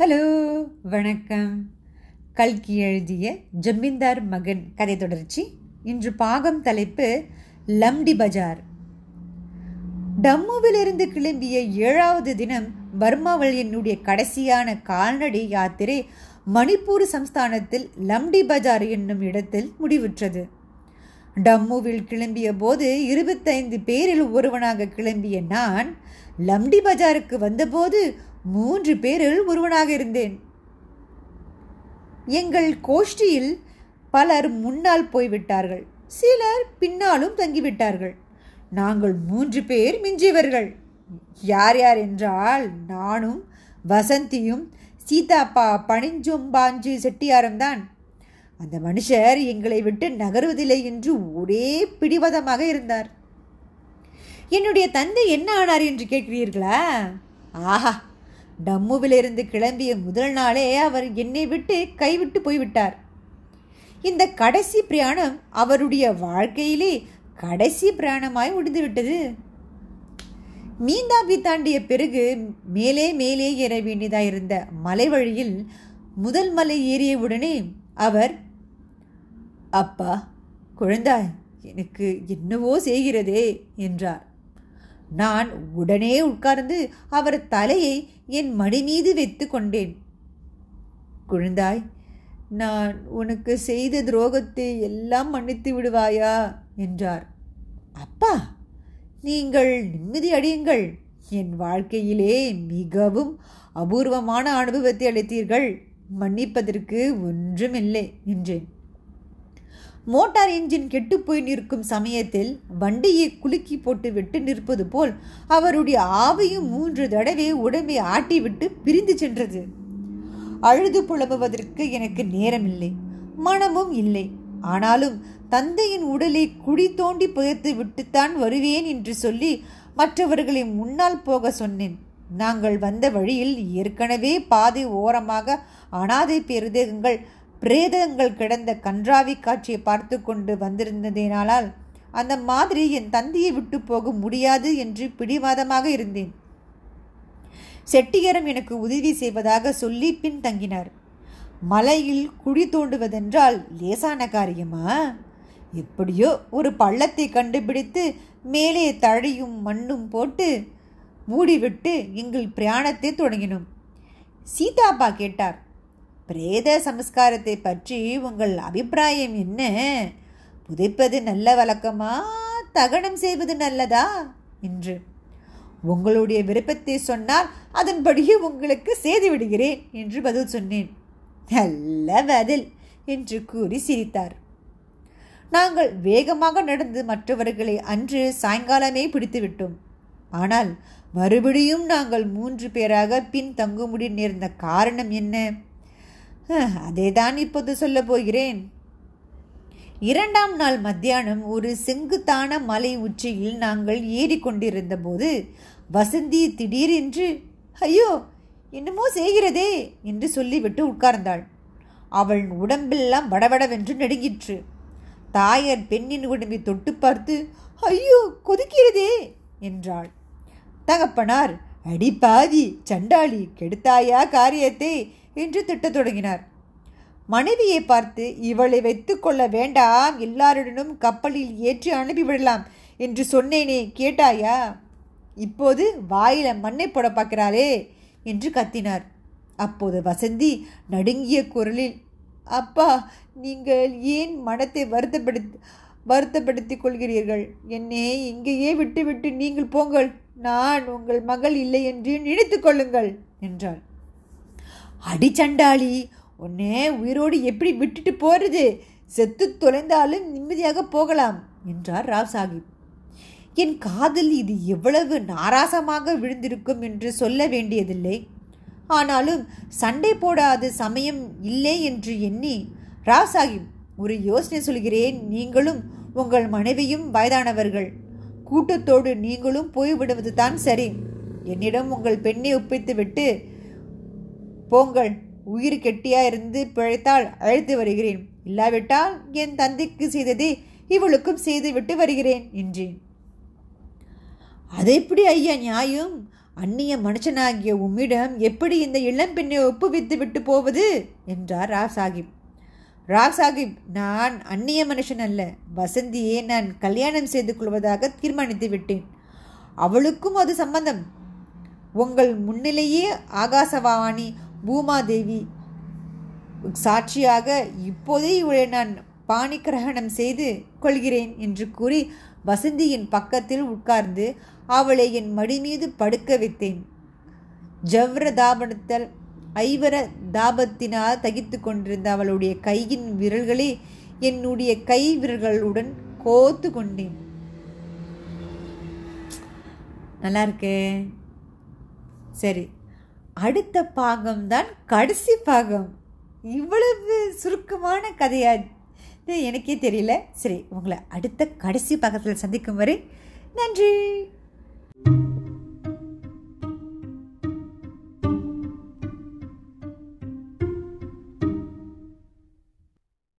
Hello வணக்கம். கல்கி எழுதிய ஜமீன்தார் மகன் கதை தொடர்ச்சி. இன்று பாகம் தலைப்பு லம்டி பஜார். டம்முவிலிருந்து கிளம்பிய ஏழாவது தினம் பர்மாவில் என்னுடைய கடைசியான கால்நடை யாத்திரை மணிப்பூர் சம்ஸ்தானத்தில் லம்டி பஜார் என்னும் இடத்தில் முடிவுற்றது. டம்முவில் கிளம்பிய போது இருபத்தைந்து பேரில் ஒருவனாக கிளம்பிய நான் லம்டி பஜாருக்கு வந்தபோது மூன்று பேரில் ஒருவனாக இருந்தேன். எங்கள் கோஷ்டியில் பலர் முன்னால் போய்விட்டார்கள். சிலர் பின்னாலும் தங்கிவிட்டார்கள். நாங்கள் மூன்று பேர் மிஞ்சியவர்கள். யார் யார் என்றால் நானும் வசந்தியும் சீதாப்பா பணிஞ்சும் பாஞ்சு செட்டியாரும் தான். அந்த மனுஷர் எங்களை விட்டு நகருவதில்லை என்று ஒரே பிடிவாதமாக இருந்தார். என்னுடைய தந்தை என்ன ஆனார் என்று கேட்கிறீர்களா? ஆஹா டம்முவிலிருந்து கிளம்பிய முதல் நாளே அவர் என்னை விட்டு கைவிட்டு போய்விட்டார். இந்த கடைசி பிரயாணம் அவருடைய வாழ்க்கையிலே கடைசி பிரயாணமாய் முடிந்துவிட்டது. மீந்தாபி தாண்டிய பிறகு மேலே மேலே ஏற வேண்டியதாயிருந்த மலை வழியில் முதல் மலை ஏறியவுடனே அவர் அப்பா குழந்தாய் எனக்கு என்னவோ செய்கிறதே என்றார். நான் உடனே உட்கார்ந்து அவர் தலையை என் மடி மீது வைத்து கொண்டேன் குழந்தாய் நான் உனக்கு செய்த துரோகத்தை எல்லாம் மன்னித்து விடுவாயா? என்றார். அப்பா நீங்கள் நிம்மதி அடையுங்கள். என் வாழ்க்கையிலே மிகவும் அபூர்வமான அனுபவத்தை அளித்தீர்கள். மன்னிப்பதற்கு ஒன்றுமில்லை என்றேன். மோட்டார் என்ஜின் கெட்டுப்போய் நிற்கும் சமயத்தில் வண்டியை குலுக்கி போட்டு விட்டு நிற்பது போல் அவருடைய ஆவையும் மூன்று தடவை உடம்பை ஆட்டிவிட்டு பிரிந்து சென்றது. அழுது புலம்புவதற்கு எனக்கு நேரமில்லை மனமும் இல்லை. ஆனாலும் தந்தையின் உடலை குழி தோண்டி புதைத்து விட்டுத்தான் வருவேன் என்று சொல்லி மற்றவர்களை முன்னால் போக சொன்னேன். நாங்கள் வந்த வழியில் ஏற்கனவே பாதை ஓரமாக அனாதை பேருதேகங்கள் பிரேதங்கள் கிடந்த கன்றாவி காட்சியை பார்த்து கொண்டு வந்திருந்ததினாலால் அந்த மாதிரி என் தந்தையை விட்டு போக முடியாது என்று பிடிவாதமாக இருந்தேன். செட்டியரம் எனக்கு உதவி செய்வதாக சொல்லி பின் தங்கினார். மலையில் குழி தோண்டுவதென்றால் லேசான காரியமா? எப்படியோ ஒரு பள்ளத்தை கண்டுபிடித்து மேலே தழையும் மண்ணும் போட்டு மூடிவிட்டு எங்கள் பிரயாணத்தை தொடங்கினோம். சீதாப்பா கேட்டார் பிரேத சம்ஸ்காரத்தை பற்றி உங்கள் அபிப்பிராயம் என்ன? புதைப்பது நல்ல வழக்கமா? தகனம் செய்வது நல்லதா? என்று. உங்களுடைய விருப்பத்தை சொன்னால் அதன்படியே உங்களுக்கு செய்து விடுகிறேன் என்று பதில் சொன்னேன். நல்ல பதில் என்று கூறி சிரித்தார். நாங்கள் வேகமாக நடந்து மற்றவர்களை அன்று சாயங்காலமே பிடித்துவிட்டோம். ஆனால் மறுபடியும் நாங்கள் மூன்று பேராக பின் தங்குமுடி நேர்ந்த காரணம் என்ன? அதேதான் இப்போது சொல்ல போகிறேன். இரண்டாம் நாள் மத்தியானம் ஒரு செங்குத்தான மலை உச்சியில் நாங்கள் ஏறிக்கொண்டிருந்த போது வசந்தி திடீரென்று ஐயோ என்னமோ செய்கிறதே என்று சொல்லிவிட்டு உட்கார்ந்தாள். அவள் உடம்பெல்லாம் வடவடவென்று நடுங்கிற்று. தாயர் பெண்ணின் உடம்பை தொட்டு பார்த்து ஐயோ கொதிக்கிறதே என்றாள். தகப்பனார் அடி பாதி சண்டாளி கெடுத்தாயா காரியத்தை? என்று திட்டத் தொடங்கினார். மனைவியை பார்த்து இவளை வைத்துக்கொள்ள வேண்டாம் எல்லாருடனும் கப்பலில் ஏற்றி அனுப்பிவிடலாம் என்று சொன்னேனே கேட்டாயா? இப்போது வாயில மண்ணை போட பார்க்கிறாளே என்று கத்தினார். அப்போது வசந்தி நடுங்கிய குரலில் அப்பா நீங்கள் ஏன் மனத்தை வருத்தப்படுத்தி வருத்தப்படுத்தி கொள்கிறீர்கள்? என்னை இங்கேயே விட்டுவிட்டு நீங்கள் போங்கள். நான் உங்கள் மகள் இல்லை என்று நினைத்து கொள்ளுங்கள் என்றாள். அடிச்சண்டாளி. உன்னே உயிரோடு எப்படி விட்டுட்டு போறது? செத்து தொலைந்தாலும் நிம்மதியாக போகலாம் என்றார் ராவ் சாஹிப் என் காதில் இது எவ்வளவு நாராசமாக விழுந்திருக்கும் என்று சொல்ல வேண்டியதில்லை. ஆனாலும் சண்டை போடாத சமயம் இல்லை என்று எண்ணி ராவ் சாஹிப் ஒரு யோசனை சொல்கிறேன் நீங்களும் உங்கள் மனைவியும் வயதானவர்கள். கூட்டத்தோடு நீங்களும் போய்விடுவது தான் சரி. என்னிடம் உங்கள் பெண்ணை ஒப்பித்து விட்டு போங்கள். உயிர் கெட்டியா இருந்து பிழைத்தால் அழைத்து வருகிறேன். இல்லாவிட்டால் என் தந்தைக்கு செய்ததே இவளுக்கும் செய்து விட்டு வருகிறேன் என்றேன். அது எப்படி ஐயா நியாயம்? அந்நிய மனுஷனாகிய உம்மிடம் எப்படி இந்த இளம்பெண்ணை ஒப்புவித்து விட்டு போவது? என்றார் ரா சாஹிப் ரா சாஹிப் நான் அந்நிய மனுஷன் அல்ல. வசந்தியை நான் கல்யாணம் செய்து கொள்வதாக தீர்மானித்து விட்டேன். அவளுக்கும் அது சம்பந்தம். உங்கள் முன்னிலேயே ஆகாசவாணி பூமாதேவி சாட்சியாக இப்போதே இவளை நான் பாணிகிரகணம் செய்து கொள்கிறேன் என்று கூறி வசந்தியின் பக்கத்தில் உட்கார்ந்து அவளை என் மடி மீது படுக்க வைத்தேன். ஜவ்ர தாபனத்தல் ஐவர தாபத்தினால் தகித்து கொண்டிருந்த அவளுடைய கையின் விரல்களை என்னுடைய கை விரல்களுடன் கோத்து கொண்டேன். நல்லா இருக்கே. சரி. அடுத்த பாகம்தான் கடைசி பாகம். இவ்வளவு சுருக்கமான கதையா? எனக்கே தெரியல. சரி உங்களை அடுத்த கடைசி பாகத்தில் சந்திக்கும் வரை நன்றி.